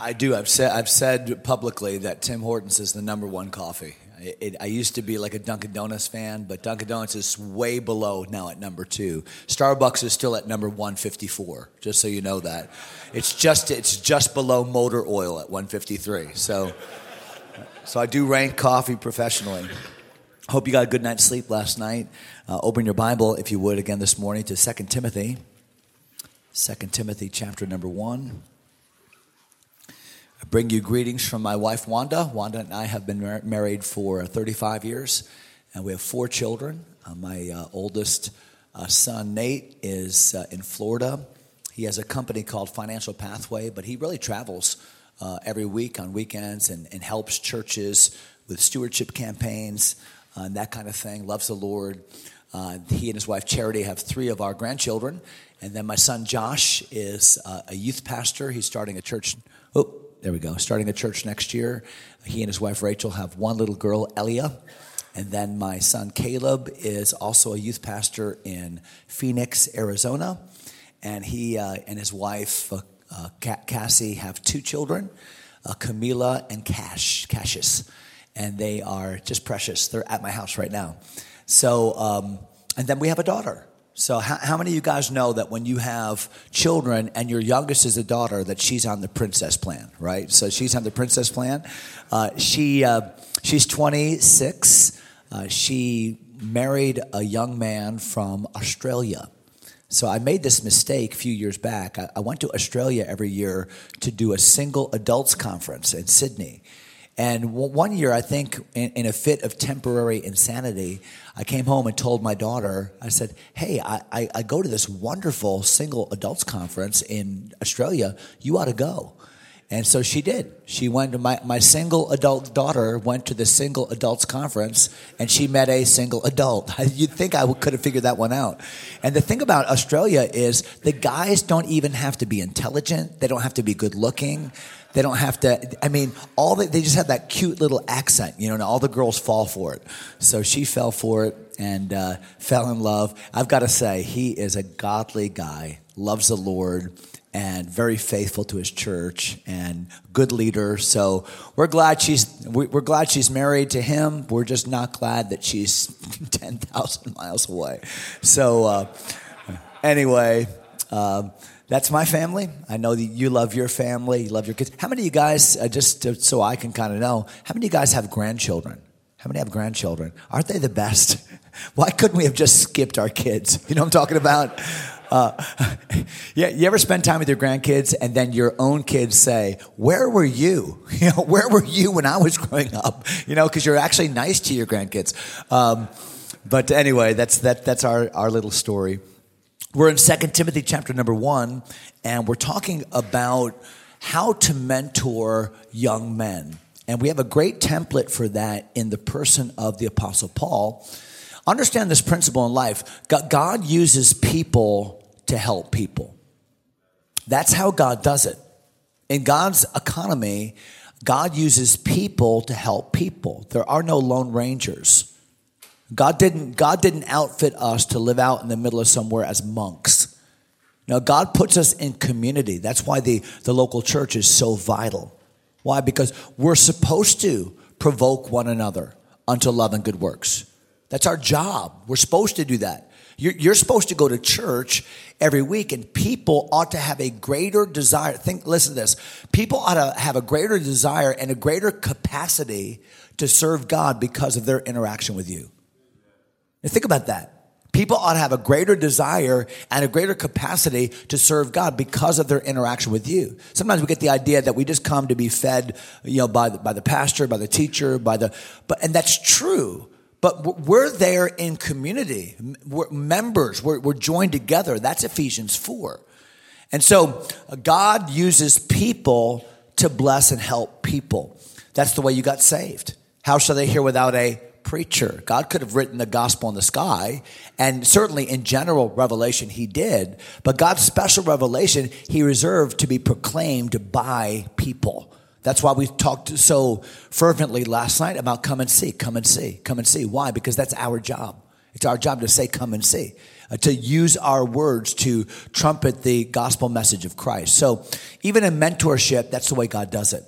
I do. I've said I've said publicly that Tim Hortons is the number one coffee. It, it, I used to be like a Dunkin' Donuts fan, but Dunkin' Donuts is way below now at number two. Starbucks is still at number 154. Just so you know that, it's just it's just below motor oil at 153. So, so I do rank coffee professionally. Hope you got a good night's sleep last night. Uh, open your Bible, if you would, again this morning to 2 Timothy. 2 Timothy chapter number one. I bring you greetings from my wife, Wanda. Wanda and I have been mar- married for 35 years, and we have four children. Uh, my uh, oldest uh, son, Nate, is uh, in Florida. He has a company called Financial Pathway, but he really travels uh, every week on weekends and, and, helps churches with stewardship campaigns uh, and that kind of thing. Loves the Lord. he and his wife, Charity, have three of our grandchildren. And then my son, Josh, is a youth pastor. He's starting a church. Oh, there we go. Starting a church next year. He and his wife Rachel have one little girl, Elia. And then my son Caleb is also a youth pastor in Phoenix, Arizona. And he uh, and his wife uh, uh, Cassie have two children, uh, Camila and Cash, Cassius. And they are just precious. They're at my house right now. So, um, and then we have a daughter. So, how, how, many of you guys know that when you have children and your youngest is a daughter, that she's on the princess plan, right? So, she's on the princess plan. Uh, she, uh, she's 26. Uh, she married a young man from Australia. So, I made this mistake a few years back. I, I went to Australia every year to do a single adults conference in Sydney. And one year, I think, in, in, a fit of temporary insanity, I came home and told my daughter, I said, Hey, I, I, I go to this wonderful single adults conference in Australia. You ought to go. And so she did. She went to my, my single adult daughter went to the single adults conference and she met a single adult. You'd think I could have figured that one out. And the thing about Australia is the guys don't even have to be intelligent. They don't have to be good looking. They don't have to. I mean, all the, they just have that cute little accent, you know. And all the girls fall for it. So she fell for it and uh, fell in love. I've got to say, he is a godly guy, loves the Lord, and very faithful to his church and good leader. So we're glad she's we're glad she's married to him. We're just not glad that she's ten thousand miles away. So uh, anyway. Um, that's my family. I know that you love your family, you love your kids. How many of you guys, uh, just to, so I can kind of know, how many of you guys have grandchildren? How many have grandchildren? Aren't they the best? Why couldn't we have just skipped our kids? You know what I'm talking about? Uh, yeah, you ever spend time with your grandkids and then your own kids say, "Where were you? You know, where were you when I was growing up?" You know, because you're actually nice to your grandkids. Um, but anyway, that's that. That's our our little story. We're in 2 Timothy chapter number one, and we're talking about how to mentor young men. And we have a great template for that in the person of the Apostle Paul. Understand this principle in life God uses people to help people. That's how God does it. In God's economy, God uses people to help people. There are no lone rangers. God didn't, God didn't outfit us to live out in the middle of somewhere as monks. Now, God puts us in community. That's why the, the local church is so vital. Why? Because we're supposed to provoke one another unto love and good works. That's our job. We're supposed to do that. You're, you're, supposed to go to church every week, and people ought to have a greater desire. Think, listen to this. People ought to have a greater desire and a greater capacity to serve God because of their interaction with you. Think about that. People ought to have a greater desire and a greater capacity to serve God because of their interaction with you. Sometimes we get the idea that we just come to be fed, you know, by the, by the pastor, by the teacher, by the, but, and that's true. But we're there in community. We're members. We're, we're joined together. That's Ephesians 4. And so uh, God uses people to bless and help people. That's the way you got saved. How shall they hear without a preacher. God could have written the gospel in the sky, and certainly in general revelation, he did. But God's special revelation, he reserved to be proclaimed by people. That's why we talked so fervently last night about come and see, come and see, come and see. Why? Because that's our job. It's our job to say, come and see. uh, to use our words to trumpet the gospel message of Christ. So even in mentorship, that's the way God does it.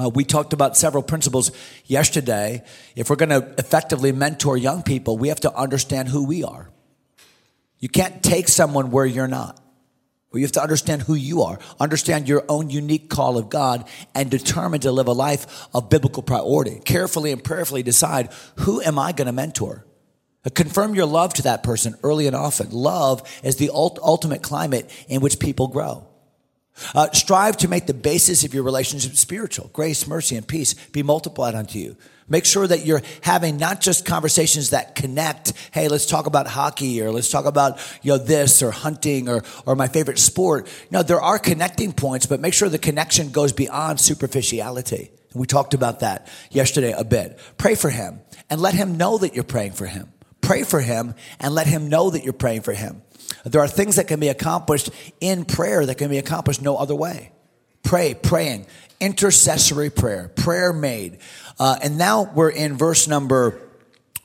Uh, we talked about several principles yesterday. If we're going to effectively mentor young people, we have to understand who we are. You can't take someone where you're not. Well, you have to understand who you are, understand your own unique call of God, and determine to live a life of biblical priority. Carefully and prayerfully decide who am I going to mentor? Confirm your love to that person early and often. Love is the ultimate climate in which people grow. Uh, strive to make the basis of your relationship spiritual. Grace, mercy, and peace be multiplied unto you. Make sure that you're having not just conversations that connect. Hey, let's talk about hockey or let's talk about, you know, this or hunting or, or my favorite sport. No, there are connecting points, but make sure the connection goes beyond superficiality. We talked about that yesterday a bit. Pray for him and let him know that you're praying for him. Pray for him and let him know that you're praying for him. There are things that can be accomplished in prayer that can be accomplished no other way. Pray, praying, intercessory prayer, prayer made. Uh, and now we're in verse number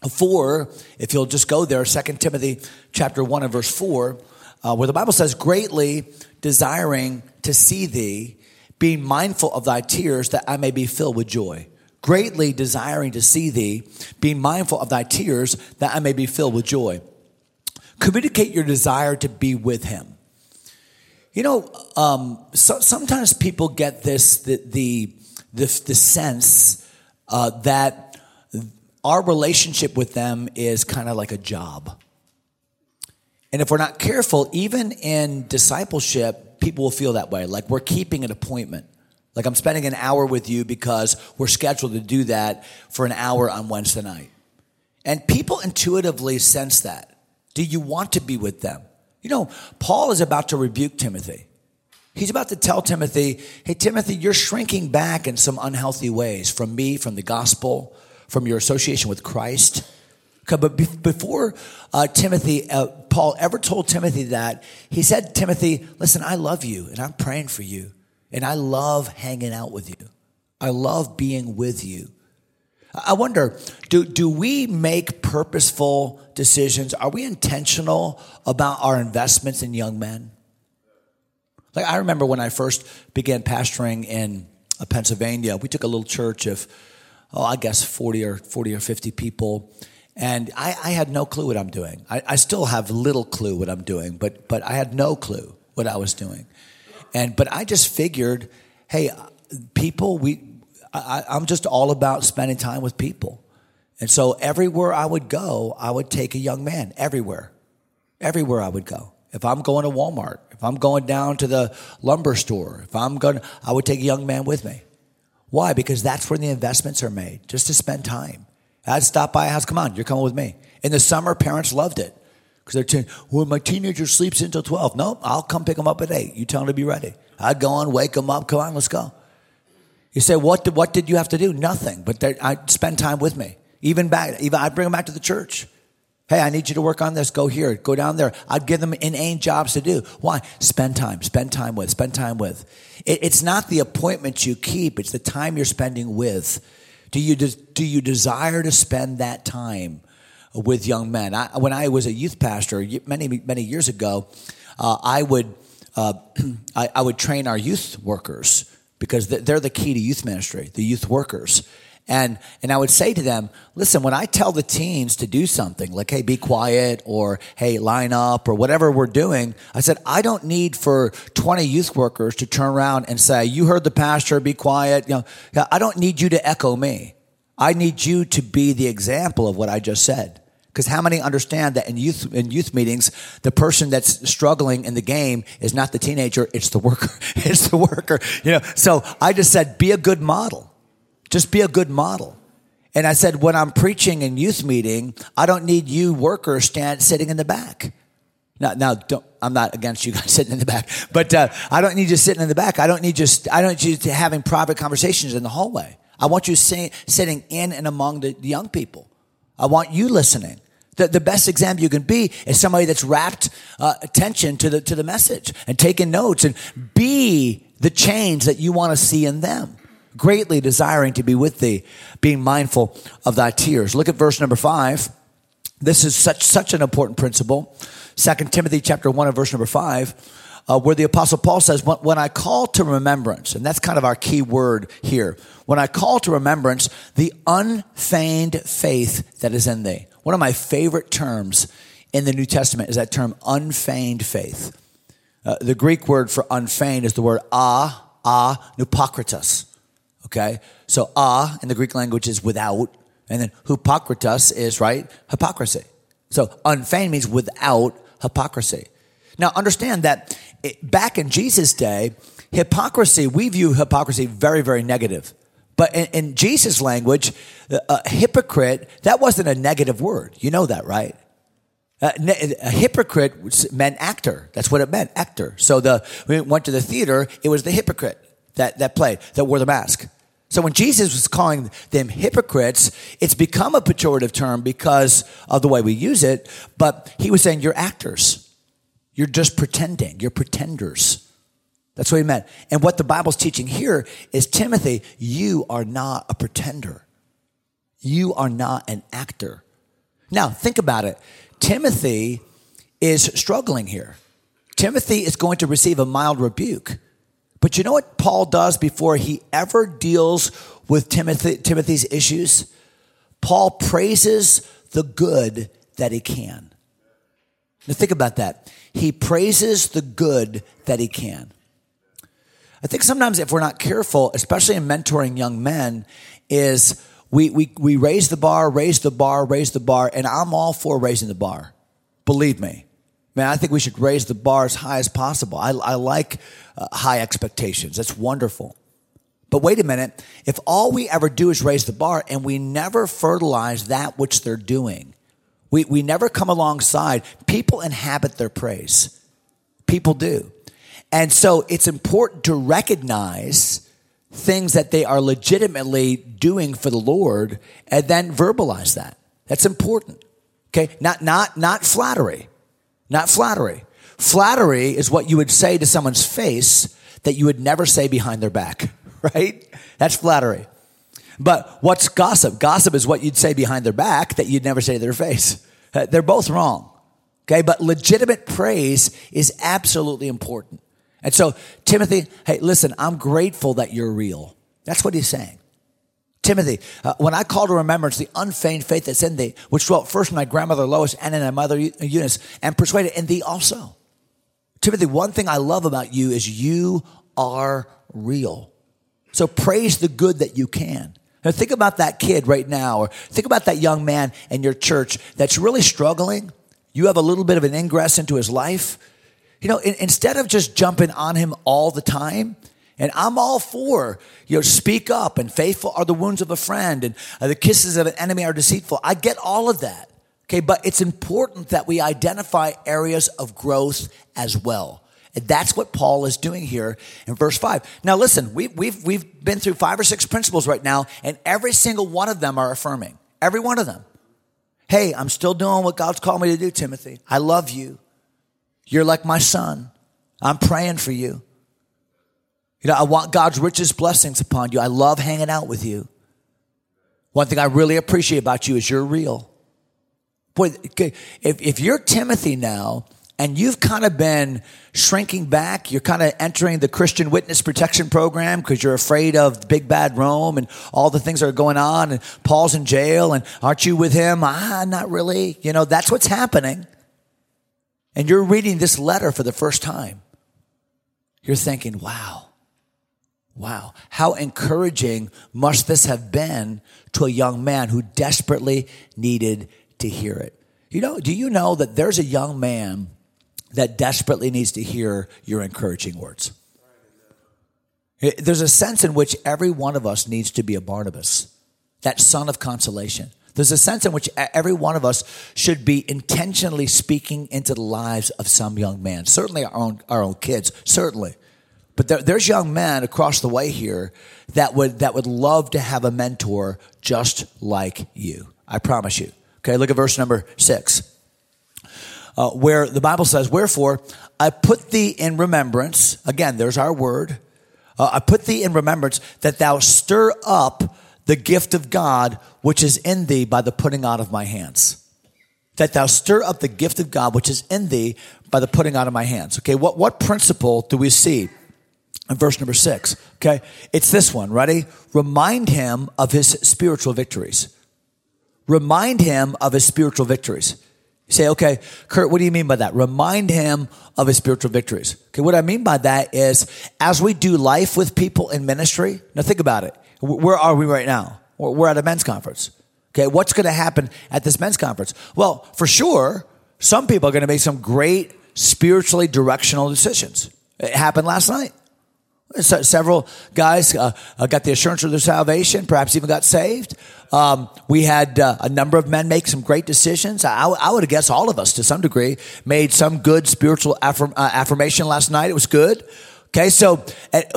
four. If you'll just go there, Second Timothy chapter one and verse four, uh, where the Bible says, "Greatly desiring to see thee, being mindful of thy tears, that I may be filled with joy." Greatly desiring to see thee, being mindful of thy tears, that I may be filled with joy. Communicate your desire to be with Him. You know, um, so, sometimes people get this the the the, the sense uh, that our relationship with them is kind of like a job. And if we're not careful, even in discipleship, people will feel that way. Like we're keeping an appointment. Like I'm spending an hour with you because we're scheduled to do that for an hour on Wednesday night. And people intuitively sense that. Do you want to be with them? You know, Paul is about to rebuke Timothy. He's about to tell Timothy, hey, Timothy, you're shrinking back in some unhealthy ways from me, from the gospel, from your association with Christ. But before uh, Timothy, uh, Paul ever told Timothy that, he said, Timothy, listen, I love you and I'm praying for you. And I love hanging out with you. I love being with you. I wonder, do, do we make purposeful decisions? Are we intentional about our investments in young men? Like, I remember when I first began pastoring in uh, Pennsylvania, we took a little church of, oh, I guess 40 or 40 or 50 people. And I, I had no clue what I'm doing. I, I still have little clue what I'm doing, but, but I had no clue what I was doing. And, but I just figured, hey, people, we, I, I'm just all about spending time with people. And so everywhere I would go, I would take a young man, everywhere. Everywhere I would go. If I'm going to Walmart, if I'm going down to the lumber store, if I'm going, I would take a young man with me. Why? Because that's where the investments are made, just to spend time. I'd stop by a house. Come on, you're coming with me. In the summer, parents loved it because they're saying, "Well, my teenager sleeps until 12." No, I'll come pick him up at eight. You tell him to be ready. I'd go on, wake him up. Come on, let's go. You say, what did, what did you have to do? Nothing. But I spend time with me. Even back, even I bring them back to the church. Hey, I need you to work on this. Go here. Go down there. I'd give them inane jobs to do. Why? Spend time. Spend time with. Spend time with. It, it's not the appointments you keep. It's the time you're spending with. Do you, do you desire to spend that time with young men? I, when I was a youth pastor many, many years ago, uh, I would, uh, I, I would train our youth workers because they're the key to youth ministry, the youth workers. And, and I would say to them, listen, when I tell the teens to do something, like, hey, be quiet, or hey, line up, or whatever we're doing, I said, I don't need for 20 youth workers to turn around and say, you heard the pastor, be quiet. You know, I don't need you to echo me. I need you to be the example of what I just said. Because how many understand that in youth in youth meetings, the person that's struggling in the game is not the teenager, it's the worker. it's the worker. You know, so I just said, be a good model. Just be a good model. And I said, when I'm preaching in youth meeting, I don't need you workers stand sitting in the back. Now, now I'm not against you guys sitting in the back, but uh, I don't need you sitting in the back. I don't need you. I don't need you having private conversations in the hallway. I want you sitting in and among the young people. I want you listening. The, the best example you can be is somebody that's wrapped uh, attention to the, to the message and taking notes and be the change that you want to see in them. Greatly desiring to be with thee, being mindful of thy tears. Look at verse number five. This is such, such an important principle. Second Timothy chapter 1 and verse number 5. Uh, where the apostle paul says when, when i call to remembrance and that's kind of our key word here when i call to remembrance the unfeigned faith that is in thee one of my favorite terms in the new testament is that term unfeigned faith uh, the greek word for unfeigned is the word a a nupokritos okay so a in the greek language is without and then hypocritus is right hypocrisy so unfeigned means without hypocrisy. Now understand that it, back in Jesus' day, hypocrisy, we view hypocrisy very, very negative. But in, in Jesus' language, a hypocrite, that wasn't a negative word. You know that, right? a hypocrite meant actor. That's what it meant, actor. So the, we went to the theater, it was the hypocrite that, that played, that wore the mask. So when Jesus was calling them hypocrites, it's become a pejorative term because of the way we use it, but he was saying you're actors. You're just pretending. You're pretenders. That's what he meant. And what the Bible's teaching here is Timothy, you are not a pretender. You are not an actor. Now, think about it. Timothy is struggling here. Timothy is going to receive a mild rebuke. But you know what Paul does before he ever deals with Timothy, Timothy's issues? Paul praises the good that he can. Now think about that. He praises the good that he can. I think sometimes if we're not careful, especially in mentoring young men, is we, we, we raise the bar, raise the bar, raise the bar, and I'm all for raising the bar. Believe me. Man, I think we should raise the bar as high as possible. I, I like uh, high expectations. That's wonderful. But wait a minute. If all we ever do is raise the bar and we never fertilize that which they're doing, we, we never come alongside, people inhabit their praise. People do. And so it's important to recognize things that they are legitimately doing for the Lord and then verbalize that. That's important. Okay? Not, not, not flattery not flattery. Flattery is what you would say to someone's face that you would never say behind their back, right? That's flattery. But what's gossip? Gossip is what you'd say behind their back that you'd never say to their face. Uh, they're both wrong. Okay, but legitimate praise is absolutely important. And so, Timothy, hey, listen, I'm grateful that you're real. That's what he's saying. Timothy, uh, when I call to remembrance the unfeigned faith that's in thee, which dwelt first in my grandmother Lois and in my mother Eunice, and persuaded in thee also. Timothy, one thing I love about you is you are real. So praise the good that you can. Now think about that kid right now, or think about that young man in your church that's really struggling. You have a little bit of an ingress into his life. You know, in, instead of just jumping on him all the time, and I'm all for, you know, speak up and faithful are the wounds of a friend and uh, the kisses of an enemy are deceitful. I get all of that. Okay. But it's important that we identify areas of growth as well. And that's what Paul is doing here in verse five. Now listen, we, we've, we've been through five or six principles right now and every single one of them are affirming. Every one of them. Hey, I'm still doing what God's called me to do, Timothy. I love you. You're like my son. I'm praying for you. You know, I want God's richest blessings upon you. I love hanging out with you. One thing I really appreciate about you is you're real. Boy, if, if you're Timothy now and you've kind of been shrinking back, you're kind of entering the Christian witness protection program because you're afraid of big bad Rome and all the things that are going on and Paul's in jail and aren't you with him? Ah, not really. You know, that's what's happening. And you're reading this letter for the first time. You're thinking, wow, Wow. How encouraging must this have been to a young man who desperately needed to hear it? You know, do you know that there's a young man that desperately needs to hear your encouraging words? Eh, there's a sense in which every one of us needs to be a Barnabas, that son of consolation. There's a sense in which every one of us should be intentionally speaking into the lives of some young man. Certainly our own, our own kids, certainly. But there, there's young men across the way here that would, that would love to have a mentor just like you. I promise you. Okay, look at verse number six. Uh, where the Bible says, Wherefore I put thee in remembrance. Again, there's our word. Uh, I put thee in remembrance that thou stir up the gift of God which is in thee by the putting out of my hands. that thou stir up the gift of God which is in thee by the putting out of my hands. Okay, what, what principle do we see in verse number six? Okay, it's this one. Ready? Remind him of his spiritual victories. Remind him of his spiritual victories. You say, okay, Kurt, what do you mean by that? Remind him of his spiritual victories. Okay, what I mean by that is as we do life with people in ministry, now think about it. Where are we right now? We're at a men's conference. Okay, what's going to happen at this men's conference? Well, for sure, some people are going to make some great spiritually directional decisions. It happened last night. several guys uh, uh, got the assurance of their salvation, perhaps even got saved. Um, we had uh, a number of men make some great decisions. I, I, would guessed all of us, to some degree, made some good spiritual affirm, uh, affirmation last night. It was good. Okay, so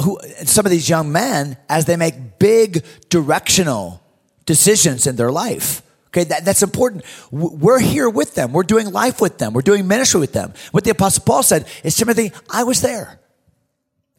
who, some of these young men, as they make big directional decisions in their life. Okay, that, that's important. We're here with them. We're doing life with them. We're doing ministry with them. What the Apostle Paul said is Timothy, I was there.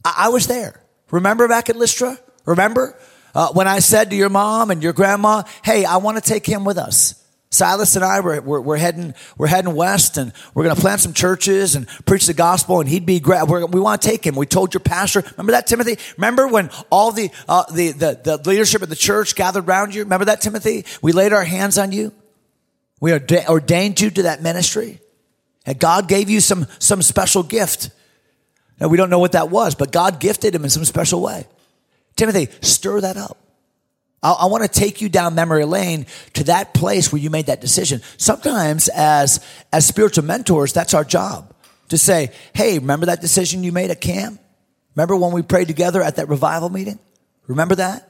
I, I was there. Remember back at Lystra? Remember uh, when I said to your mom and your grandma, hey, I want to take him with us? Silas and I were, we're, heading we're heading west, and we're going to plant some churches and preach the gospel. And he'd be great. We're, we want to take him. We told your pastor. Remember that, Timothy? Remember when all the, uh, the the the leadership of the church gathered around you? Remember that, Timothy? We laid our hands on you. We ordained you to that ministry, and God gave you some some special gift. Now we don't know what that was, but God gifted him in some special way. Timothy, stir that up. I, I want to take you down memory lane to that place where you made that decision. Sometimes, as as spiritual mentors, that's our job to say, "Hey, remember that decision you made at camp? Remember when we prayed together at that revival meeting? Remember that?"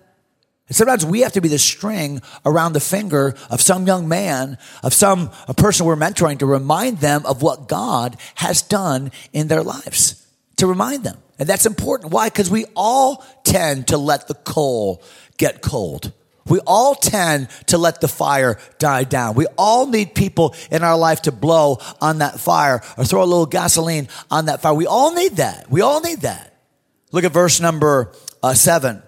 And sometimes we have to be the string around the finger of some young man, of some a person we're mentoring to remind them of what God has done in their lives. To remind them. And that's important. Why? Because we all tend to let the coal get cold. We all tend to let the fire die down. We all need people in our life to blow on that fire or throw a little gasoline on that fire. We all need that. We all need that. Look at verse number uh, seven.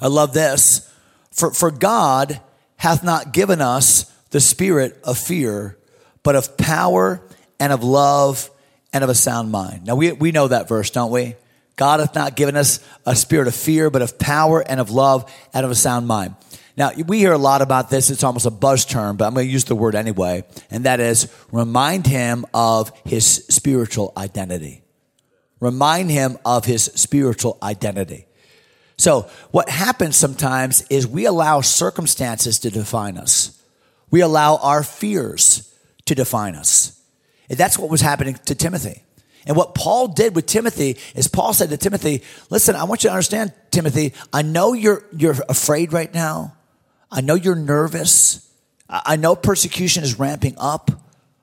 I love this. For, for God hath not given us the spirit of fear, but of power and of love and of a sound mind. Now we, we know that verse, don't we? God hath not given us a spirit of fear, but of power and of love and of a sound mind. Now, we hear a lot about this. It's almost a buzz term, but I'm going to use the word anyway. And that is remind him of his spiritual identity. Remind him of his spiritual identity. So, what happens sometimes is we allow circumstances to define us, we allow our fears to define us. That's what was happening to Timothy. And what Paul did with Timothy is Paul said to Timothy, listen, I want you to understand, Timothy, I know you're, you're afraid right now. I know you're nervous. I know persecution is ramping up.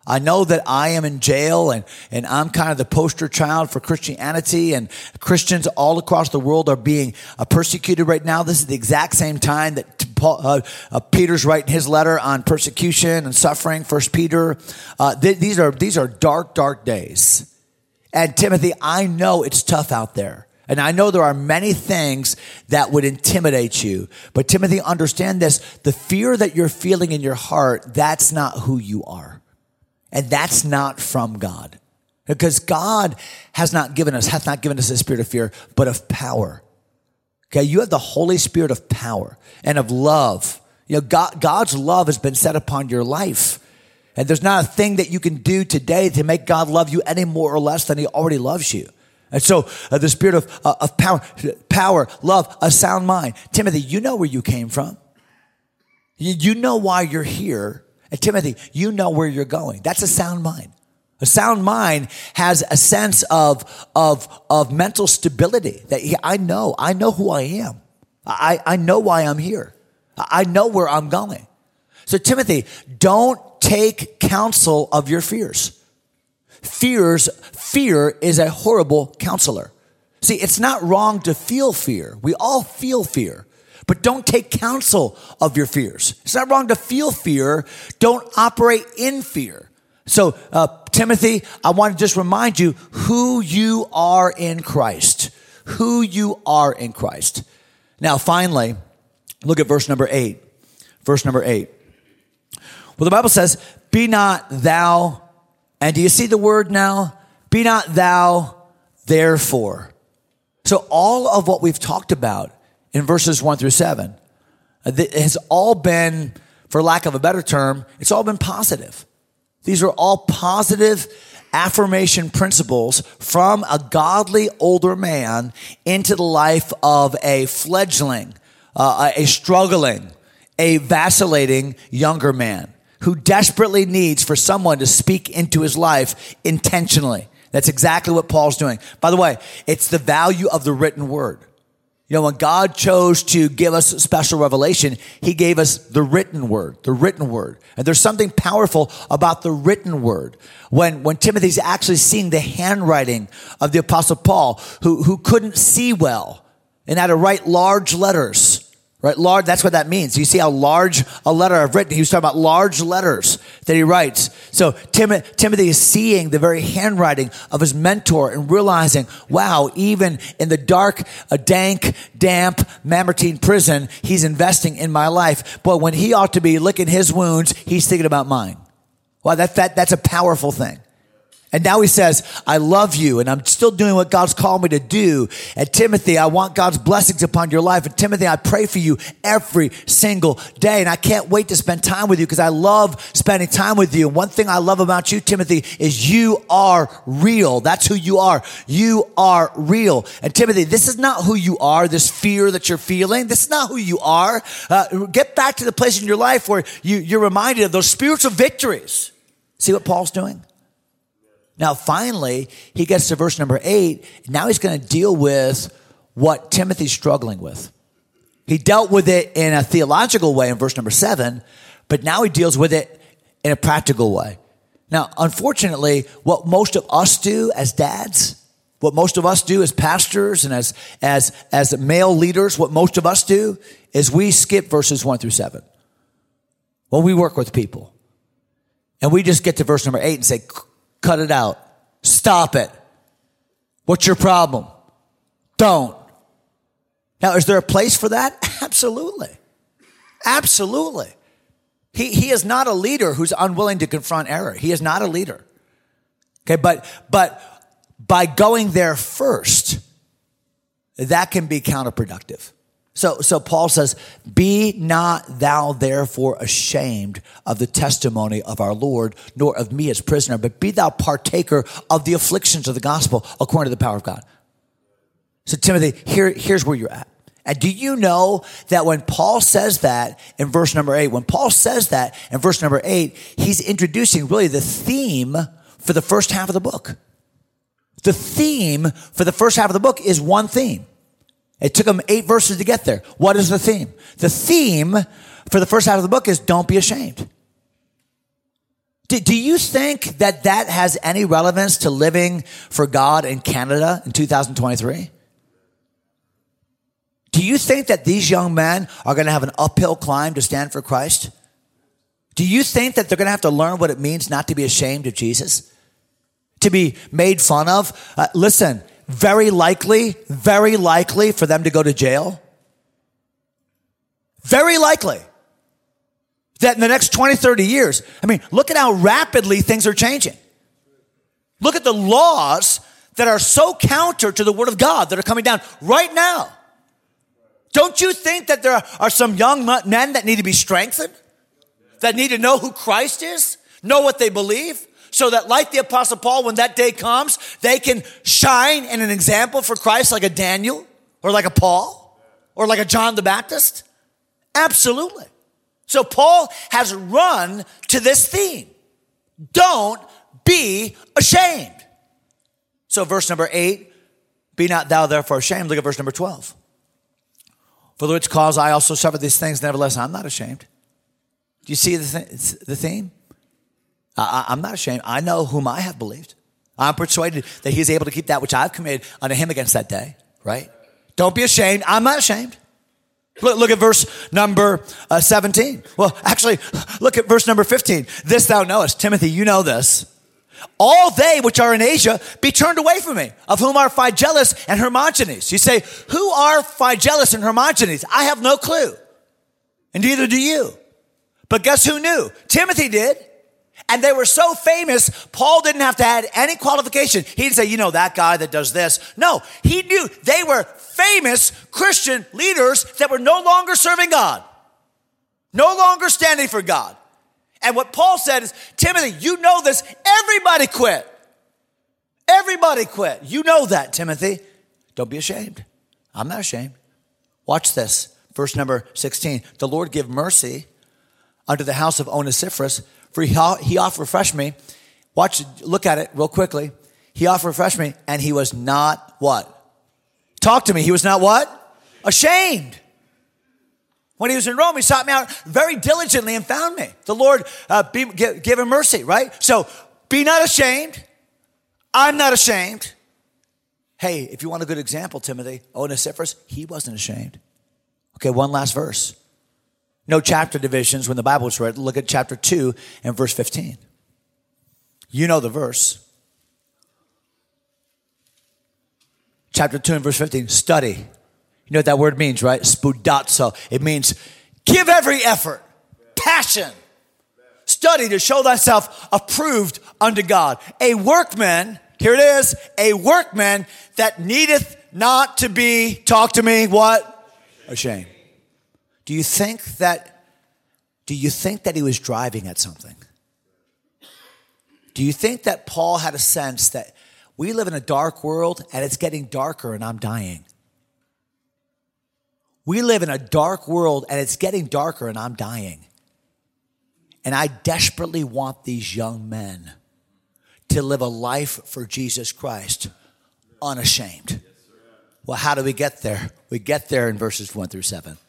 I know that I am in jail and, and I'm kind of the poster child for Christianity and Christians all across the world are being uh, persecuted right now. This is the exact same time that Paul, uh, uh, Peter's writing his letter on persecution and suffering, First Peter. Uh, th- these are, these are dark, dark days. And Timothy, I know it's tough out there. And I know there are many things that would intimidate you. But Timothy, understand this. The fear that you're feeling in your heart, that's not who you are. And that's not from God. Because God has not given us, hath not given us a spirit of fear, but of power. Okay. You have the Holy Spirit of power and of love. You know, God, God's love has been set upon your life. And there's not a thing that you can do today to make God love you any more or less than he already loves you. And so uh, the spirit of, uh, of power, power, love, a sound mind. Timothy, you know where you came from. You, you know why you're here. And Timothy, you know where you're going. That's a sound mind. A sound mind has a sense of, of, of mental stability that I know, I know who I am. I, I know why I'm here. I know where I'm going. So Timothy, don't take counsel of your fears. Fears, fear is a horrible counselor. See, it's not wrong to feel fear. We all feel fear, but don't take counsel of your fears. It's not wrong to feel fear. Don't operate in fear. So, uh, Timothy, I want to just remind you who you are in Christ. Who you are in Christ. Now, finally, look at verse number eight. Verse number eight. Well, the Bible says, be not thou, and do you see the word now? Be not thou therefore. So all of what we've talked about in verses one through seven uh, has all been, for lack of a better term, it's all been positive. These are all positive affirmation principles from a godly older man into the life of a fledgling, uh, a struggling, a vacillating younger man who desperately needs for someone to speak into his life intentionally. That's exactly what Paul's doing. By the way, it's the value of the written word. You know, when God chose to give us special revelation, He gave us the written word, the written word. And there's something powerful about the written word. When, when Timothy's actually seeing the handwriting of the apostle Paul, who, who couldn't see well and had to write large letters, Right? Large, that's what that means. You see how large a letter I've written. He was talking about large letters that he writes. So Tim, Timothy is seeing the very handwriting of his mentor and realizing, wow, even in the dark, a dank, damp Mamertine prison, he's investing in my life. But when he ought to be licking his wounds, he's thinking about mine. Wow, that, that, that's a powerful thing. And now he says, I love you and I'm still doing what God's called me to do. And Timothy, I want God's blessings upon your life. And Timothy, I pray for you every single day. And I can't wait to spend time with you because I love spending time with you. And one thing I love about you, Timothy, is you are real. That's who you are. You are real. And Timothy, this is not who you are, this fear that you're feeling. This is not who you are. Uh, get back to the place in your life where you, you're reminded of those spiritual victories. See what Paul's doing? Now, finally, he gets to verse number eight. Now he's going to deal with what Timothy's struggling with. He dealt with it in a theological way in verse number seven, but now he deals with it in a practical way. Now, unfortunately, what most of us do as dads, what most of us do as pastors and as, as, as male leaders, what most of us do is we skip verses one through seven. When we work with people and we just get to verse number eight and say, Cut it out. Stop it. What's your problem? Don't. Now, is there a place for that? Absolutely. Absolutely. He, he is not a leader who's unwilling to confront error. He is not a leader. Okay, but, but by going there first, that can be counterproductive. So, so Paul says, Be not thou therefore ashamed of the testimony of our Lord, nor of me as prisoner, but be thou partaker of the afflictions of the gospel according to the power of God. So, Timothy, here, here's where you're at. And do you know that when Paul says that in verse number eight, when Paul says that in verse number eight, he's introducing really the theme for the first half of the book. The theme for the first half of the book is one theme. It took them eight verses to get there. What is the theme? The theme for the first half of the book is don't be ashamed. Do, do you think that that has any relevance to living for God in Canada in 2023? Do you think that these young men are going to have an uphill climb to stand for Christ? Do you think that they're going to have to learn what it means not to be ashamed of Jesus? To be made fun of? Uh, listen, very likely, very likely for them to go to jail. Very likely that in the next 20, 30 years, I mean, look at how rapidly things are changing. Look at the laws that are so counter to the word of God that are coming down right now. Don't you think that there are some young men that need to be strengthened? That need to know who Christ is? Know what they believe? So that like the apostle Paul, when that day comes, they can shine in an example for Christ like a Daniel or like a Paul or like a John the Baptist? Absolutely. So Paul has run to this theme. Don't be ashamed. So verse number eight, be not thou therefore ashamed. Look at verse number 12. For the which cause I also suffer these things, nevertheless I'm not ashamed. Do you see the, th- the theme? I, am not ashamed. I know whom I have believed. I'm persuaded that he is able to keep that which I've committed unto him against that day, right? Don't be ashamed. I'm not ashamed. Look, look at verse number uh, 17. Well, actually, look at verse number 15. This thou knowest. Timothy, you know this. All they which are in Asia be turned away from me, of whom are Phygellus and Hermogenes. You say, who are Phygellus and Hermogenes? I have no clue. And neither do you. But guess who knew? Timothy did. And they were so famous, Paul didn't have to add any qualification. He didn't say, you know, that guy that does this. No, he knew they were famous Christian leaders that were no longer serving God, no longer standing for God. And what Paul said is, Timothy, you know this, everybody quit. Everybody quit. You know that, Timothy. Don't be ashamed. I'm not ashamed. Watch this. Verse number 16. The Lord give mercy unto the house of Onesiphorus, for he, oft refreshed me. Watch, look at it real quickly. He oft refreshed me, and he was not what? Talk to me. He was not what? Ashamed. When he was in Rome, he sought me out very diligently and found me. The Lord uh, be, give, give him mercy, right? So be not ashamed. I'm not ashamed. Hey, if you want a good example, Timothy, Onesiphorus, he wasn't ashamed. Okay, one last verse. No chapter divisions when the Bible was read. Look at chapter 2 and verse 15. You know the verse. Chapter 2 and verse 15. Study. You know what that word means, right? Spoudazo. It means give every effort, passion, study to show thyself approved unto God. A workman, here it is, a workman that needeth not to be, talk to me, what? Ashamed. Do you think that, do you think that he was driving at something? Do you think that Paul had a sense that we live in a dark world and it's getting darker and I'm dying? We live in a dark world and it's getting darker and I'm dying. And I desperately want these young men to live a life for Jesus Christ unashamed. Well, how do we get there? We get there in verses one through seven.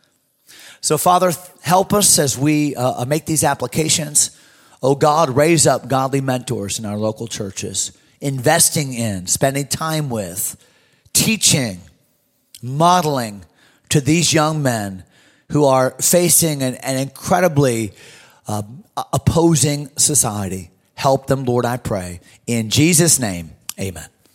So, Father, help us as we uh, uh, make these applications. Oh God, raise up godly mentors in our local churches, investing in, spending time with, teaching, modeling to these young men who are facing an, an incredibly uh, opposing society. Help them, Lord, I pray. In Jesus' name, amen.